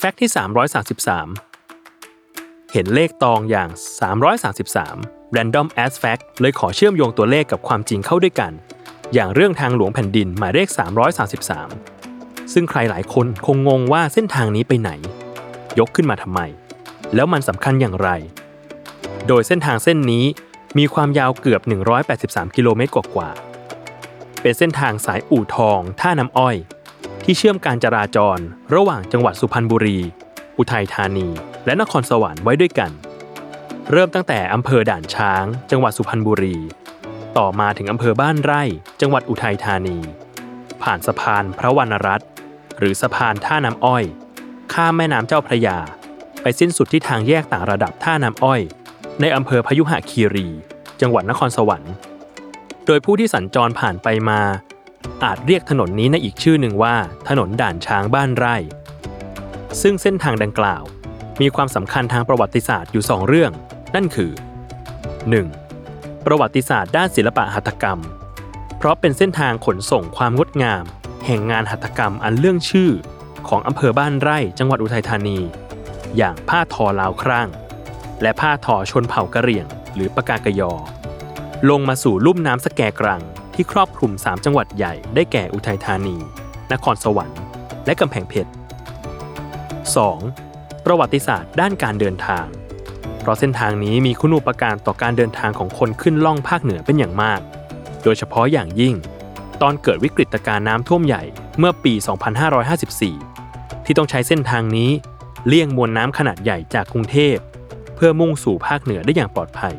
แฟกต์ที่ 333 เห็นเลขตองอย่าง 333 Random as fact เลยขอเชื่อมโยงตัวเลขกับความจริงเข้าด้วยกัน อย่างเรื่องทางหลวงแผ่นดินหมายเลข 333 ซึ่งใครหลายคนคงงงว่าเส้นทางนี้ไปไหน ยกขึ้นมาทำไม แล้วมันสำคัญอย่างไร โดยเส้นทางเส้นนี้มีความยาวเกือบ 183 กิโลเมตรกว่าๆเป็นเส้นทางสายอู่ทอง ท่าน้ำอ้อย ที่เชื่อมการจราจร ระหว่างจังหวัดสุพรรณบุรี อุทัยธานี และนครสวรรค์ไว้ด้วยกัน เริ่มตั้งแต่อำเภอด่านช้าง จังหวัดสุพรรณบุรี ต่อมาถึงอำเภอบ้านไร่ จังหวัดอุทัยธานี ผ่านสะพานพระวรรณรัตน์หรือสะพานท่าน้ำอ้อย ข้ามแม่น้ำเจ้าพระยา ไปสิ้นสุดที่ทางแยกต่างระดับท่าน้ำอ้อย ในอำเภอพยุหคีรี จังหวัดนครสวรรค์ โดยผู้ที่สัญจรผ่านไปมา อาจเรียกถนนนี้ในอีกชื่อหนึ่งว่า ถนนด่านช้างบ้านไร่ ซึ่งเส้นทางดังกล่าว มีความสำคัญทางประวัติศาสตร์อยู่ 2 เรื่อง นั่นคือ 1. ประวัติศาสตร์ด้านศิลปะหัตถกรรม เพราะเป็นเส้นทางขนส่งความงดงาม แห่งงานหัตถกรรมอันเรื่องชื่อ ของอำเภอบ้านไร่จังหวัดอุทัยธานี อย่างผ้าทอลาวครั่งและผ้าทอชนเผ่ากะเหรี่ยง หรือปากากยอ ลงมาสู่ลุ่มน้ำสแกกรัง ที่ครอบคลุม 3 จังหวัดใหญ่ได้แก่อุทัยธานี นครสวรรค์ และกำแพงเพชร 2. ประวัติศาสตร์ด้านการเดินทาง เพราะเส้นทางนี้มีคุณูปการต่อการเดินทางของคนขึ้นล่องภาคเหนือเป็นอย่างมาก โดยเฉพาะอย่างยิ่ง ตอนเกิดวิกฤตการณ์น้ำท่วมใหญ่เมื่อปี 2554 ที่ต้องใช้เส้นทางนี้เลี่ยงมวลน้ำขนาดใหญ่จากกรุงเทพ เพื่อมุ่งสู่ภาคเหนือได้อย่างปลอดภัย